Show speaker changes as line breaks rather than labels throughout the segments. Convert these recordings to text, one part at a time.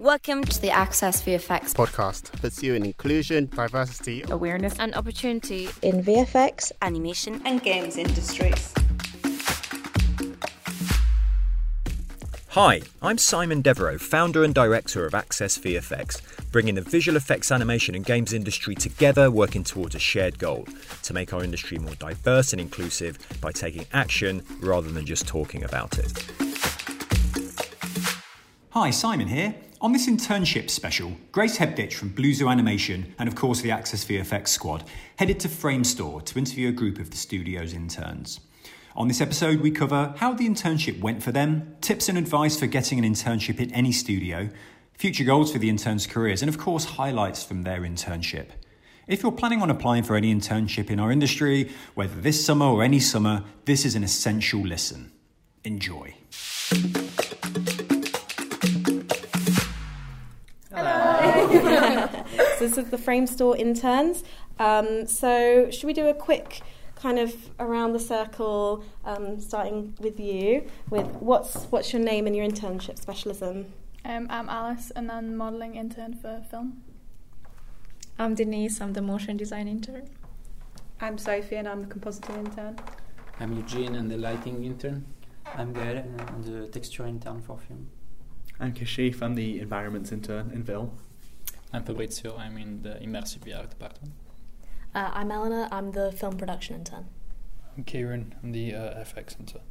Welcome to the Access VFX
podcast, pursuing inclusion, diversity,
awareness,
and opportunity
in VFX,
animation,
and games industries.
Hi, I'm Simon Devereux, founder and director of Access VFX, bringing the visual effects animation and games industry together, working towards a shared goal to make our industry more diverse and inclusive by taking action rather than just talking about it.
Hi, Simon here. On this internship special, Grace Hebditch from Blue-Zoo Animation and, of course, the Access VFX squad headed to Framestore to interview a group of the studio's interns. On this episode, we cover how the internship went for them, tips and advice for getting an internship in any studio, future goals for the interns' careers, and of course, highlights from their internship. If you're planning on applying for any internship in our industry, whether this summer or any summer, this is an essential listen. Enjoy.
Hello. this is the Framestore interns. Um, so, should we do a quick kind of around the circle, um, starting with you. With what's what's your name and your internship specialism?
Um, I'm Alice, and I'm modelling intern for film.
I'm Denise. I'm the motion design intern.
I'm Sophie, and I'm the compositing intern.
I'm Eugene, and the lighting intern.
I'm Gael, and I'm the texture intern for film.
I'm Kashif. I'm the environments intern in film.
I'm Fabrizio. I'm in the immersive VR department.
Uh, I'm Eleanor. I'm the film production intern.
I'm Kieran. I'm the uh, FX intern.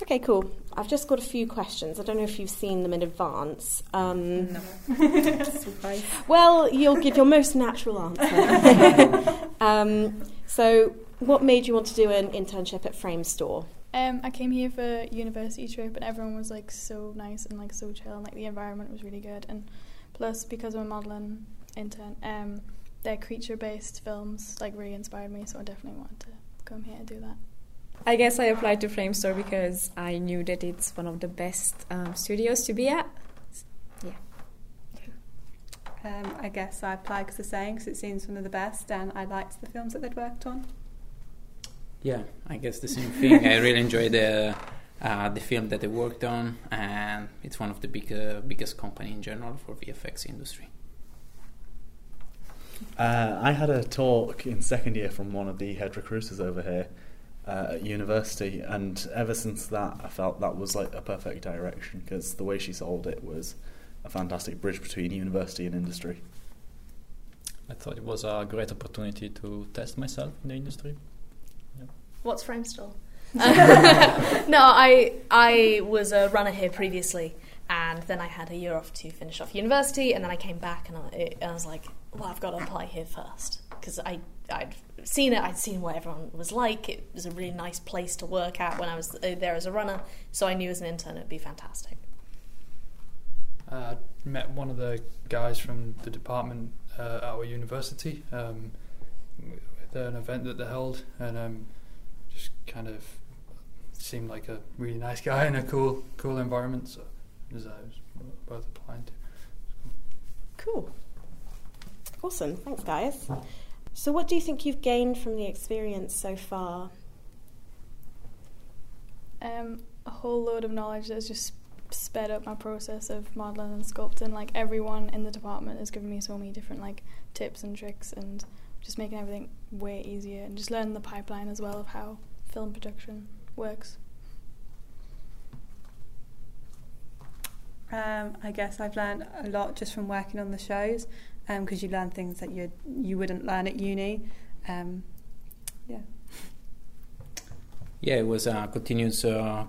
Okay, cool. I've just got a few questions. I don't know if you've seen them in advance. Um,
no.
well, you'll give your most natural answer. um, so, what made you want to do an internship at Framestore?
Um, I came here for university trip, and everyone was like so nice and like so chill, and like the environment was really good. And plus, because I'm a modelling intern, um, their creature-based films like really inspired me, so I definitely wanted to come here and do that.
I guess I applied to Framestore because I knew that it's one of the best um, studios to be at. Yeah.
Um, I guess I applied because the saying, because it seems one of the best, and I liked the films that they'd worked on.
Yeah, I guess the same thing. I really enjoyed the uh, the film that they worked on, and it's one of the big, uh, biggest company in general for VFX industry.
Uh, I had a talk in second year from one of the head recruiters over here uh, at university, and ever since that, I felt that was like a perfect direction because the way she sold it was a fantastic bridge between university and industry.
I thought it was a great opportunity to test myself in the industry.
Yeah. What's Framestore? no, I I was a runner here previously, and then I had a year off to finish off university, and then I came back, and I, I was like, well, I've got to apply here first because I I'd seen it, I'd seen what everyone was like. It was a really nice place to work at when I was there as a runner, so I knew as an intern it'd be fantastic.
I uh, met one of the guys from the department uh, at our university um, at an event that they held, and um, just kind of seemed like a really nice guy in a cool cool environment. So it was, uh, it was worth applying to.
Cool. Awesome. Thanks, guys. So, what do you think you've gained from the experience so far?
Um, a whole load of knowledge that's just sped up my process of modelling and sculpting. Like everyone in the department has given me so many different like tips and tricks, and just making everything way easier, and just learning the pipeline as well of how film production works.
Um, I guess I've learned a lot just from working on the shows because um, you learn things that you you wouldn't learn at uni. Um, yeah.
Yeah, it was a continuous, uh,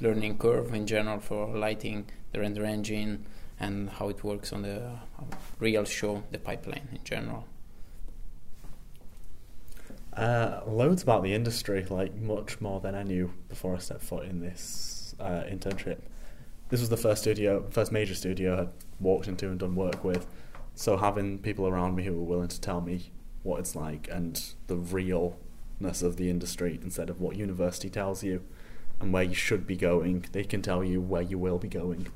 learning curve in general for lighting, the render engine, and how it works on the uh, real show, the pipeline in general.
Uh, loads about the industry, like much more than I knew before I stepped foot in this uh, internship. This was the first studio, first major studio I walked into and done work with. So having people around me who were willing to tell me what it's like and the realness of the industry instead of what university tells you and where you should be going, they can tell you where you will be going.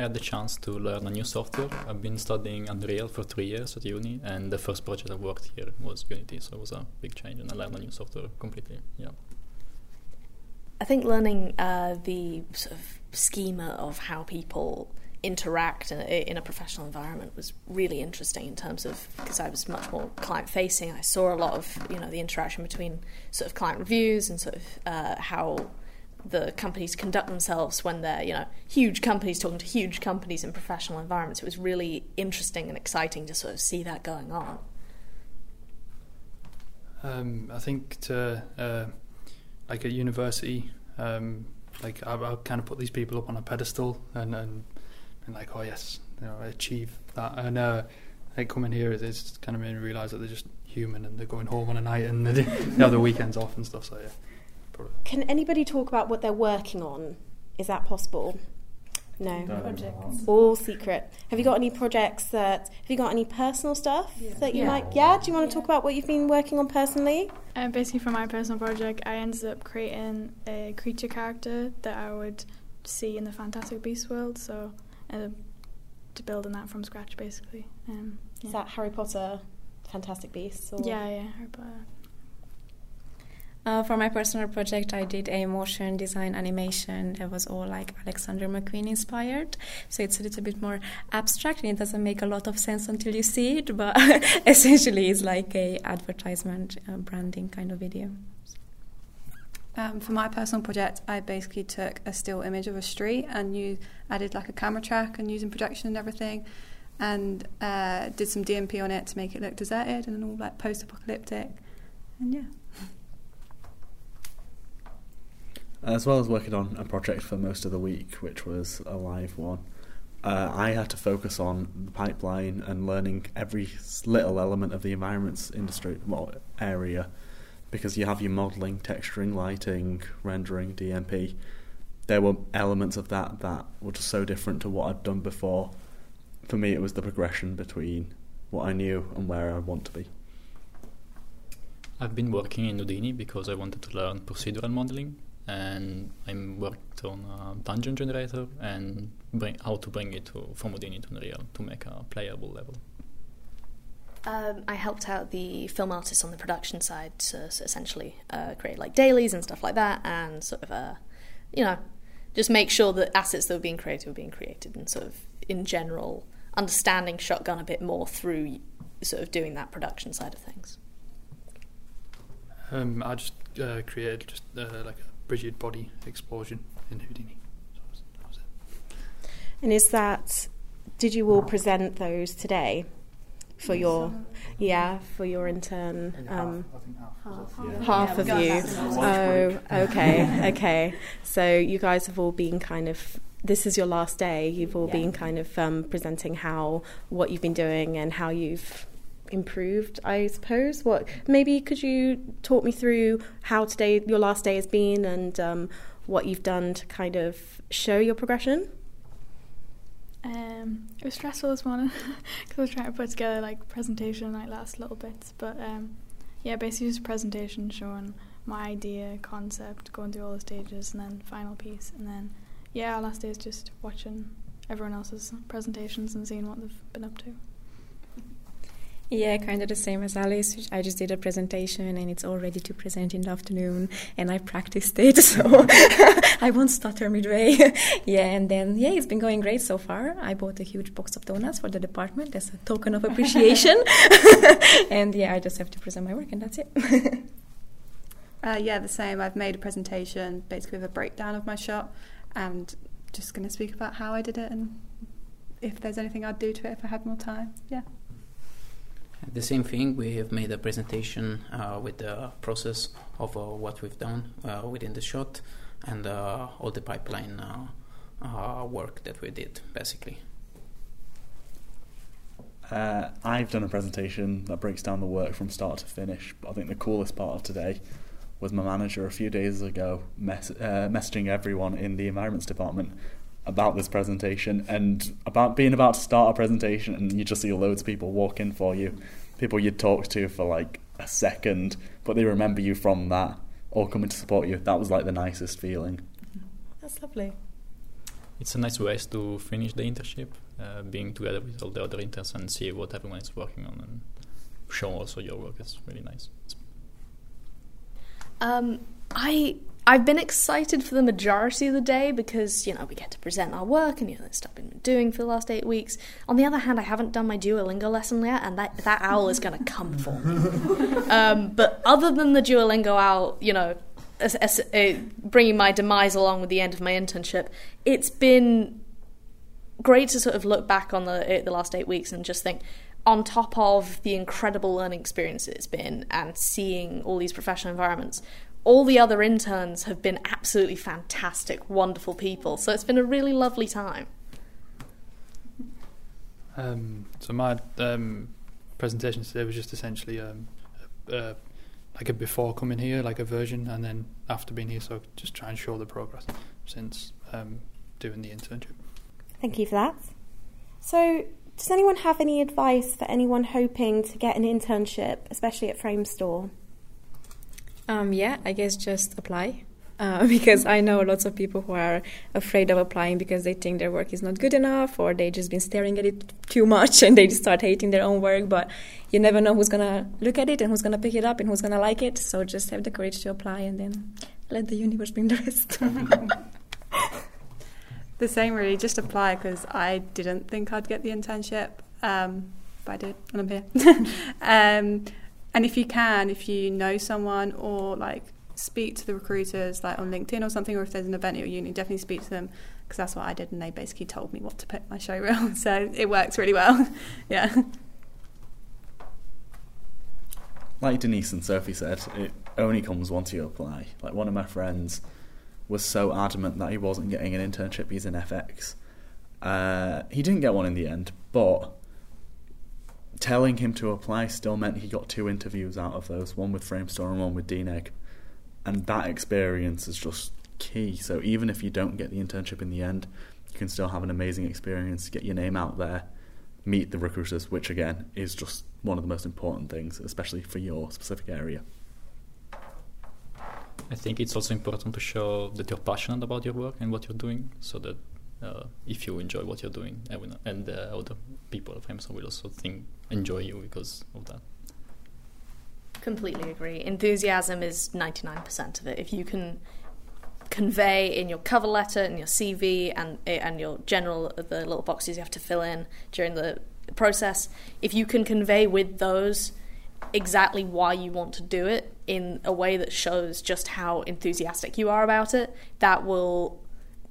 I had the chance to learn a new software. I've been studying Unreal for three years at uni, and the first project I worked here was Unity, so it was a big change, and I learned a new software completely. Yeah.
I think learning uh, the sort of schema of how people interact in a, in a professional environment was really interesting in terms of because I was much more client facing. I saw a lot of you know the interaction between sort of client reviews and sort of uh, how the companies conduct themselves when they're you know huge companies talking to huge companies in professional environments. It was really interesting and exciting to sort of see that going on.
Um, I think to uh, like at university, um, like I, I kind of put these people up on a pedestal and and, and like oh yes, you know, achieve that and uh, like coming here it's kind of made me realise that they're just human and they're going home on a night and they, they have weekends off and stuff. So yeah. Probably.
Can anybody talk about what they're working on? Is that possible? No.
Projects.
All secret. Have you got any projects that? Have you got any personal stuff
Yeah.
that you
Yeah.
like? Yeah. Do you want to talk about what you've been working on personally?
Uh, basically, for my personal project, I ended up creating a creature character that I would see in the Fantastic Beasts world. So, I ended up to building that from scratch, basically. Um,
Is that Harry Potter, Fantastic Beasts? Or?
Yeah, yeah, Harry Potter.
Uh, for my personal project, I did a motion design animation that was all like Alexander McQueen inspired. So it's a little bit more abstract and it doesn't make a lot of sense until you see it, but essentially it's like a advertisement uh, branding kind of video.
Um, for my personal project, I basically took a still image of a street and you added like a camera track and using projection and everything, and uh, did some DMP on it to make it look deserted and all like post-apocalyptic, and yeah.
As well as working on a project for most of the week, which was a live one, uh, I had to focus on the pipeline and learning every little element of the environments industry well, area, because you have your modelling, texturing, lighting, rendering, DMP. There were elements of that that were just so different to what I'd done before. For me, it was the progression between what I knew and where I want to be.
I've been working in Houdini because I wanted to learn procedural modeling, and I worked on a dungeon generator and bring, how to bring it to, from Houdini to Unreal to make a playable level.
Um, I helped out the film artists on the production side to, so essentially uh, create like dailies and stuff like that, and sort of, uh, you know, just make sure that assets that were being created were being created, and sort of in general understanding shotgun a bit more through sort of doing that production side of things.
Um, I just uh, created just uh, like a rigid body explosion in Houdini.
And is that? Did you all present those today for your? Yeah, for your intern. Um, half of you. Oh, okay, okay. So you guys have all been kind of. This is your last day. You've all been kind of um, presenting how what you've been doing and how you've improved. I suppose. What maybe could you talk me through how today your last day has been and um, what you've done to kind of show your progression?
Um, it was stressful this morning because I was trying to put together like presentation like last little bits, but um, yeah, basically just presentation showing my idea, concept, going through all the stages, and then final piece, and then yeah, our last day is just watching everyone else's presentations and seeing what they've been up to.
Yeah, kind of the same as Alice. I just did a presentation and it's all ready to present in the afternoon, and I practiced it, so I won't stutter midway. yeah, and then yeah, it's been going great so far. I bought a huge box of donuts for the department as a token of appreciation, and yeah, I just have to present my work, and that's it.
Uh, yeah, the same. I've made a presentation basically with a breakdown of my shot and just going to speak about how I did it and if there's anything I'd do to it if I had more time. Yeah.
The same thing, we have made a presentation uh, with the process of uh, what we've done uh, within the shot and all the pipeline work that we did, basically.
Uh, I've done a presentation that breaks down the work from start to finish. But I think the coolest part of today was my manager a few days ago mess- uh, messaging everyone in the environments department about this presentation and about being about to start a presentation, and you just see loads of people walk in for you, people you'd talked to for like a second, but they remember you from that, all coming to support you. That was like the nicest feeling.
That's lovely.
It's a nice way to finish the internship, uh, being together with all the other interns and see what everyone is working on and show also your work. It's really nice.
Um, I I've been excited for the majority of the day because you know we get to present our work and you know the stuff I've been doing for the last eight weeks. On the other hand, I haven't done my Duolingo lesson yet, and that that owl is going to come for me. um, but other than the Duolingo owl, you know, as, as, uh, bringing my demise along with the end of my internship, it's been great to sort of look back on the the last eight weeks and just think on top of the incredible learning experience it's been and seeing all these professional environments, all the other interns have been absolutely fantastic, wonderful people. So it's been a really lovely time.
Um, so my um, presentation today was just essentially um, uh, like a before coming here, like a version, and then after being here. So just try and show the progress since um, doing the internship.
Thank you for that. So, does anyone have any advice for anyone hoping to get an internship, especially at Framestore?
Um, yeah, I guess just apply. Uh, because I know lots of people who are afraid of applying because they think their work is not good enough or they just been staring at it too much and they just start hating their own work. But you never know who's gonna look at it and who's gonna pick it up and who's gonna like it. So just have the courage to apply and then let the universe bring the rest.
the same, really. Just apply because I didn't think I'd get the internship, um, but I did, and I'm here. um, and if you can, if you know someone or like speak to the recruiters like on LinkedIn or something, or if there's an event at your uni, definitely speak to them because that's what I did, and they basically told me what to put my show reel, so it works really well. yeah.
Like Denise and Sophie said, it only comes once you apply. Like one of my friends was so adamant that he wasn't getting an internship. He's in FX. Uh, he didn't get one in the end, but telling him to apply still meant he got two interviews out of those one with Framestore and one with DNEG. And that experience is just key. So even if you don't get the internship in the end, you can still have an amazing experience, get your name out there, meet the recruiters, which again is just one of the most important things, especially for your specific area.
I think it's also important to show that you're passionate about your work and what you're doing, so that uh, if you enjoy what you're doing, and uh, other people at Framestore will also think enjoy you because of that.
Completely agree. Enthusiasm is 99% of it. If you can convey in your cover letter and your CV and and your general the little boxes you have to fill in during the process, if you can convey with those exactly why you want to do it in a way that shows just how enthusiastic you are about it, that will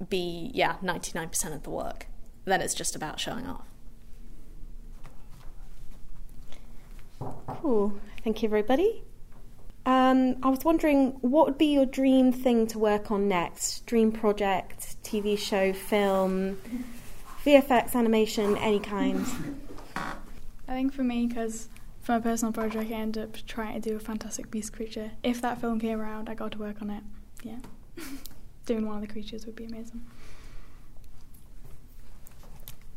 be yeah, 99% of the work. Then it's just about showing off.
Cool. Thank you, everybody. Um, I was wondering, what would be your dream thing to work on next? Dream project, TV show, film, VFX, animation, any kind?
I think for me, because for my personal project, I ended up trying to do a Fantastic Beast creature. If that film came around, I got to work on it. Yeah. Doing one of the creatures would be amazing.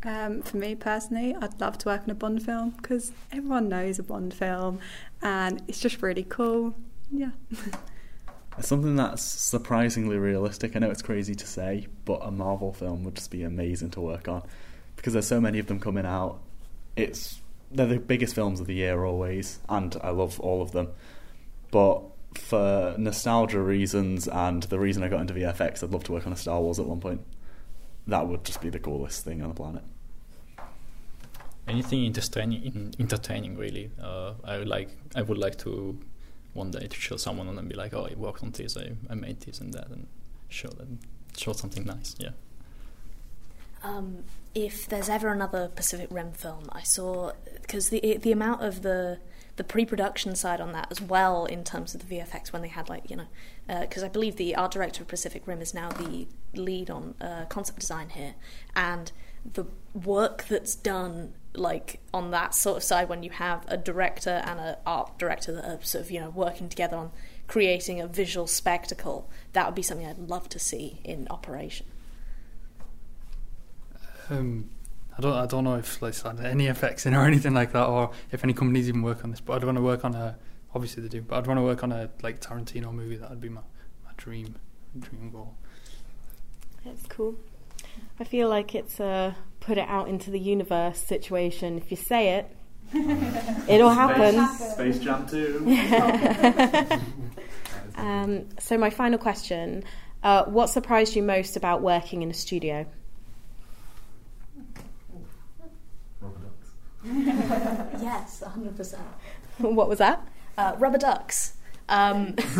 Um, for me personally, I'd love to work on a Bond film because everyone knows a Bond film and it's just really cool. Yeah.
It's something that's surprisingly realistic. I know it's crazy to say, but a Marvel film would just be amazing to work on because there's so many of them coming out. It's they're the biggest films of the year always, and I love all of them. But for nostalgia reasons and the reason I got into VFX, I'd love to work on a Star Wars at one point. That would just be the coolest thing on the planet
anything entertaining, entertaining really. Uh, I would like, I would like to one day to show someone and be like, oh, I worked on this, I, I made this and that, and show them, show something nice. Yeah.
Um, if there's ever another Pacific Rim film, I saw because the the amount of the the pre-production side on that as well in terms of the VFX when they had like you know because uh, I believe the art director of Pacific Rim is now the lead on uh, concept design here. And the work that's done like on that sort of side when you have a director and an art director that are sort of you know working together on creating a visual spectacle that would be something I'd love to see in operation.
Um, I don't I don't know if like any effects in or anything like that or if any companies even work on this but I'd want to work on a obviously they do but I'd want to work on a like Tarantino movie that would be my, my dream dream goal
that's cool I feel like it's a put it out into the universe situation. If you say it, it'll happen.
Space, Space Jam 2.
Um, so my final question: uh, What surprised you most about working in a studio?
Yes, 100%.
what was that?
Uh, rubber ducks. Um,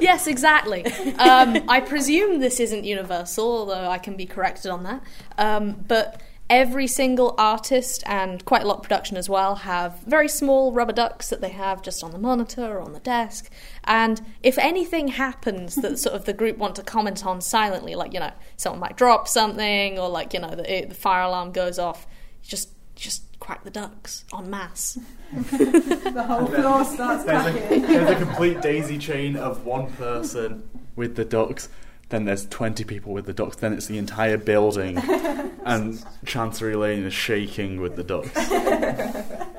yes, exactly. Um, I presume this isn't universal, although I can be corrected on that. Um, but every single artist and quite a lot of production as well have very small rubber ducks that they have just on the monitor or on the desk. And if anything happens that sort of the group want to comment on silently, like you know someone might drop something or like you know the, the fire alarm goes off, just just crack the ducks en masse.
the whole floor starts
There's a,
cracking.
there's a complete daisy chain of one person with the ducks. Then there's 20 people with the ducks. Then it's the entire building. and Chancery Lane is shaking with the ducks.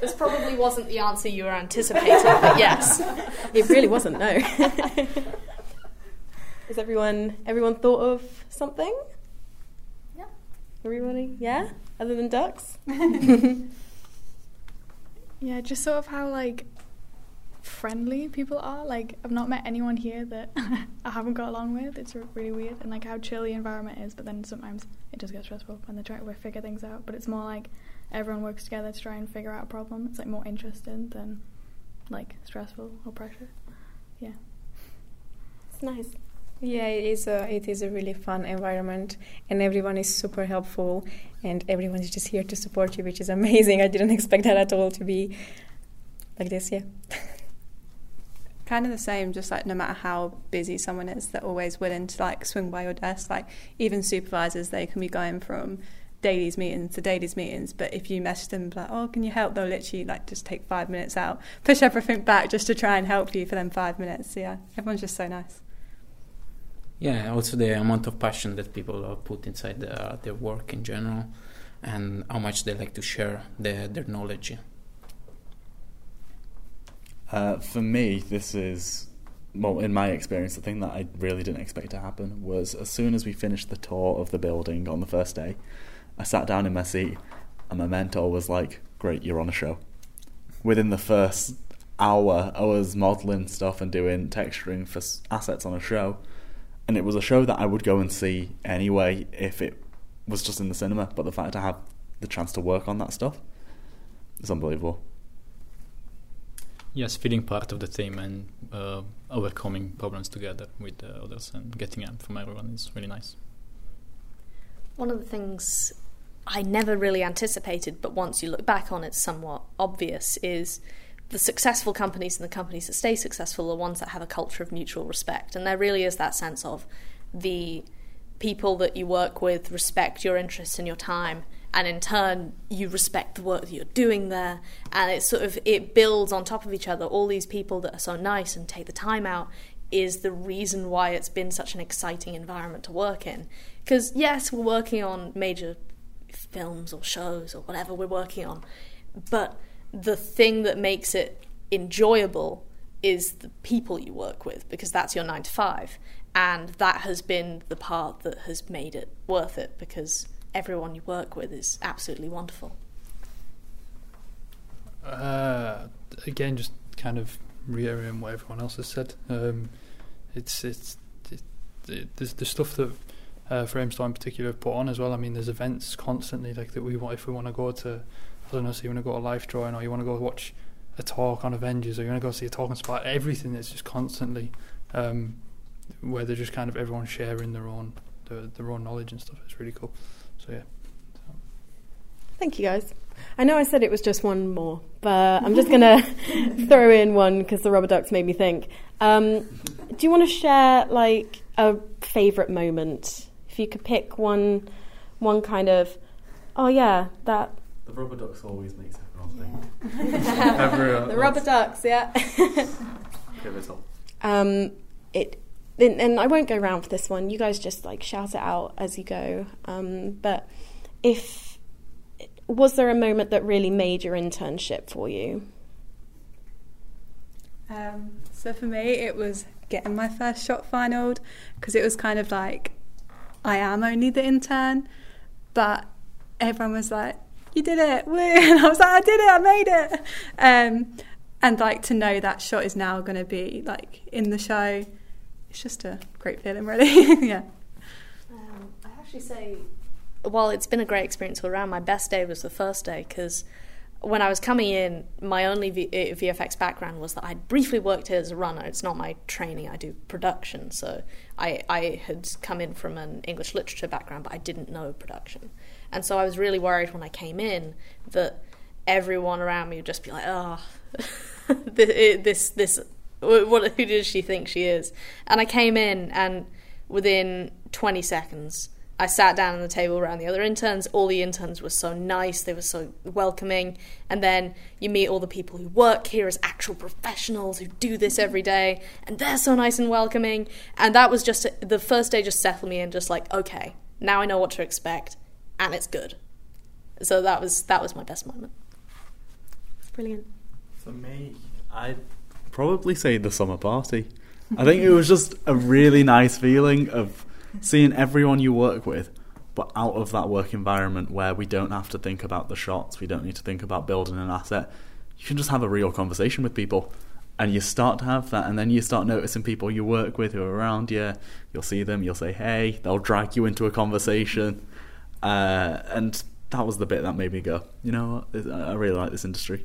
This probably wasn't the answer you were anticipating, but yes.
It really wasn't. No. Has everyone everyone thought of something? Everybody? Yeah. Other than ducks.
Yeah, just sort of how like friendly people are. Like I've not met anyone here that I haven't got along with. It's really weird, and like how chill the environment is. But then sometimes it does get stressful when they try to figure things out. But it's more like everyone works together to try and figure out a problem. It's like more interesting than like stressful or pressure. Yeah.
It's nice.
Yeah, it is a it is a really fun environment, and everyone is super helpful, and everyone is just here to support you, which is amazing. I didn't expect that at all to be like this. Yeah.
kind of the same just like no matter how busy someone is they're always willing to like swing by your desk like even supervisors they can be going from dailies meetings to dailies meetings but if you message them like oh can you help they'll literally like just take five minutes out push everything back just to try and help you for them five minutes so, yeah everyone's just so nice
Yeah, also the amount of passion that people put inside the, their work in general, and how much they like to share their, their knowledge.
Uh, for me, this is, well, in my experience, the thing that I really didn't expect to happen was as soon as we finished the tour of the building on the first day, I sat down in my seat and my mentor was like, Great, you're on a show. Within the first hour, I was modelling stuff and doing texturing for assets on a show. And it was a show that I would go and see anyway if it was just in the cinema. But the fact I have the chance to work on that stuff is unbelievable.
Yes, feeling part of the team and uh, overcoming problems together with the others and getting help from everyone is really nice.
One of the things I never really anticipated, but once you look back on it, somewhat obvious, is the successful companies and the companies that stay successful are ones that have a culture of mutual respect. And there really is that sense of the people that you work with respect your interests and your time and in turn you respect the work that you're doing there. And it sort of it builds on top of each other. All these people that are so nice and take the time out is the reason why it's been such an exciting environment to work in. Because yes we're working on major films or shows or whatever we're working on but the thing that makes it enjoyable is the people you work with because that's your 9 to 5 and that has been the part that has made it worth it because everyone you work with is absolutely wonderful.
Uh, again, just kind of reiterating what everyone else has said. Um, it's it's it, it, the stuff that uh, Framestore in particular have put on as well. I mean, there's events constantly like that we want if we want to go to. I don't know, so you want to go to life drawing or you want to go watch a talk on Avengers or you want to go see a talk on Spot. Everything is just constantly um, where they're just kind of everyone sharing their own their, their own knowledge and stuff. It's really cool. So yeah.
Thank you, guys. I know I said it was just one more, but I'm just going to throw in one because the rubber ducks made me think. Um, do you want to share like a favourite moment? If you could pick one, one kind of, oh yeah, that.
The rubber ducks always makes everyone think. Everyone-
the rubber ducks, yeah.
Pivotal.
Um, it and, and I won't go round for this one. You guys just like shout it out as you go. Um, but if was there a moment that really made your internship for you?
Um, so for me, it was getting my first shot finaled because it was kind of like I am only the intern, but everyone was like, "You did it!" Woo! And I was like, "I did it! I made it!" Um, and like to know that shot is now going to be like in the show. It's just a great feeling, really. yeah.
Um, I actually say, while it's been a great experience all around, my best day was the first day because when I was coming in, my only v- eh, VFX background was that I'd briefly worked here as a runner. It's not my training, I do production. So I, I had come in from an English literature background, but I didn't know production. And so I was really worried when I came in that everyone around me would just be like, oh, this, this, what, who does she think she is? And I came in, and within 20 seconds, I sat down on the table around the other interns. All the interns were so nice, they were so welcoming. And then you meet all the people who work here as actual professionals who do this every day, and they're so nice and welcoming. And that was just the first day, just settled me in, just like, okay, now I know what to expect, and it's good. So that was that was my best moment.
It's brilliant.
For me, I'd probably say the summer party. I think it was just a really nice feeling of seeing everyone you work with, but out of that work environment where we don't have to think about the shots, we don't need to think about building an asset. You can just have a real conversation with people. And you start to have that, and then you start noticing people you work with who are around you. You'll see them, you'll say, hey, they'll drag you into a conversation. Uh, and that was the bit that made me go, you know what, I really like this industry.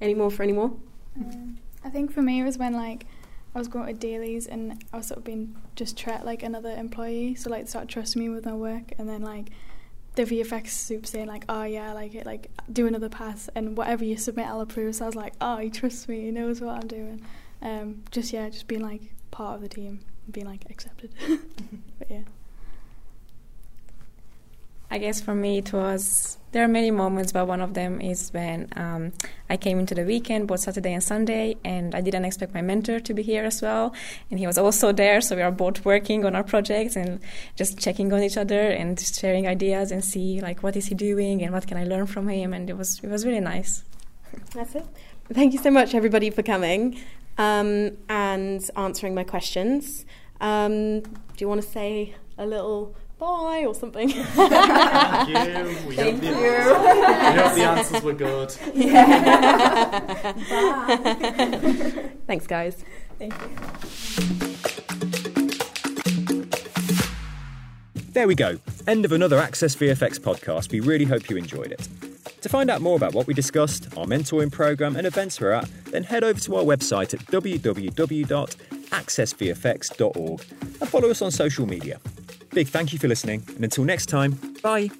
Any more for any more?
Um, I think for me it was when like I was going to dailies and I was sort of being just treated like another employee. So like they started trusting me with my work and then like the VFX sup saying like, oh yeah, I like it, like do another pass and whatever you submit I'll approve. So I was like, oh he trusts me, he knows what I'm doing. Um, just yeah, just being like part of the team and being like accepted. but yeah.
I guess for me it was there are many moments, but one of them is when um, I came into the weekend, both Saturday and Sunday, and I didn't expect my mentor to be here as well, and he was also there. So we are both working on our projects and just checking on each other and sharing ideas and see like what is he doing and what can I learn from him, and it was it was really nice.
That's it. Thank you so much, everybody, for coming um, and answering my questions. Um, do you want to say a little bye or something.
Thank you. We
Thank
hope the,
you.
We hope the answers were good.
Yeah. bye. Thanks, guys.
Thank you.
There we go. End of another Access VFX podcast. We really hope you enjoyed it. To find out more about what we discussed, our mentoring program, and events we're at, then head over to our website at www.accessvfx.org and follow us on social media. Big thank you for listening, and until next time, bye.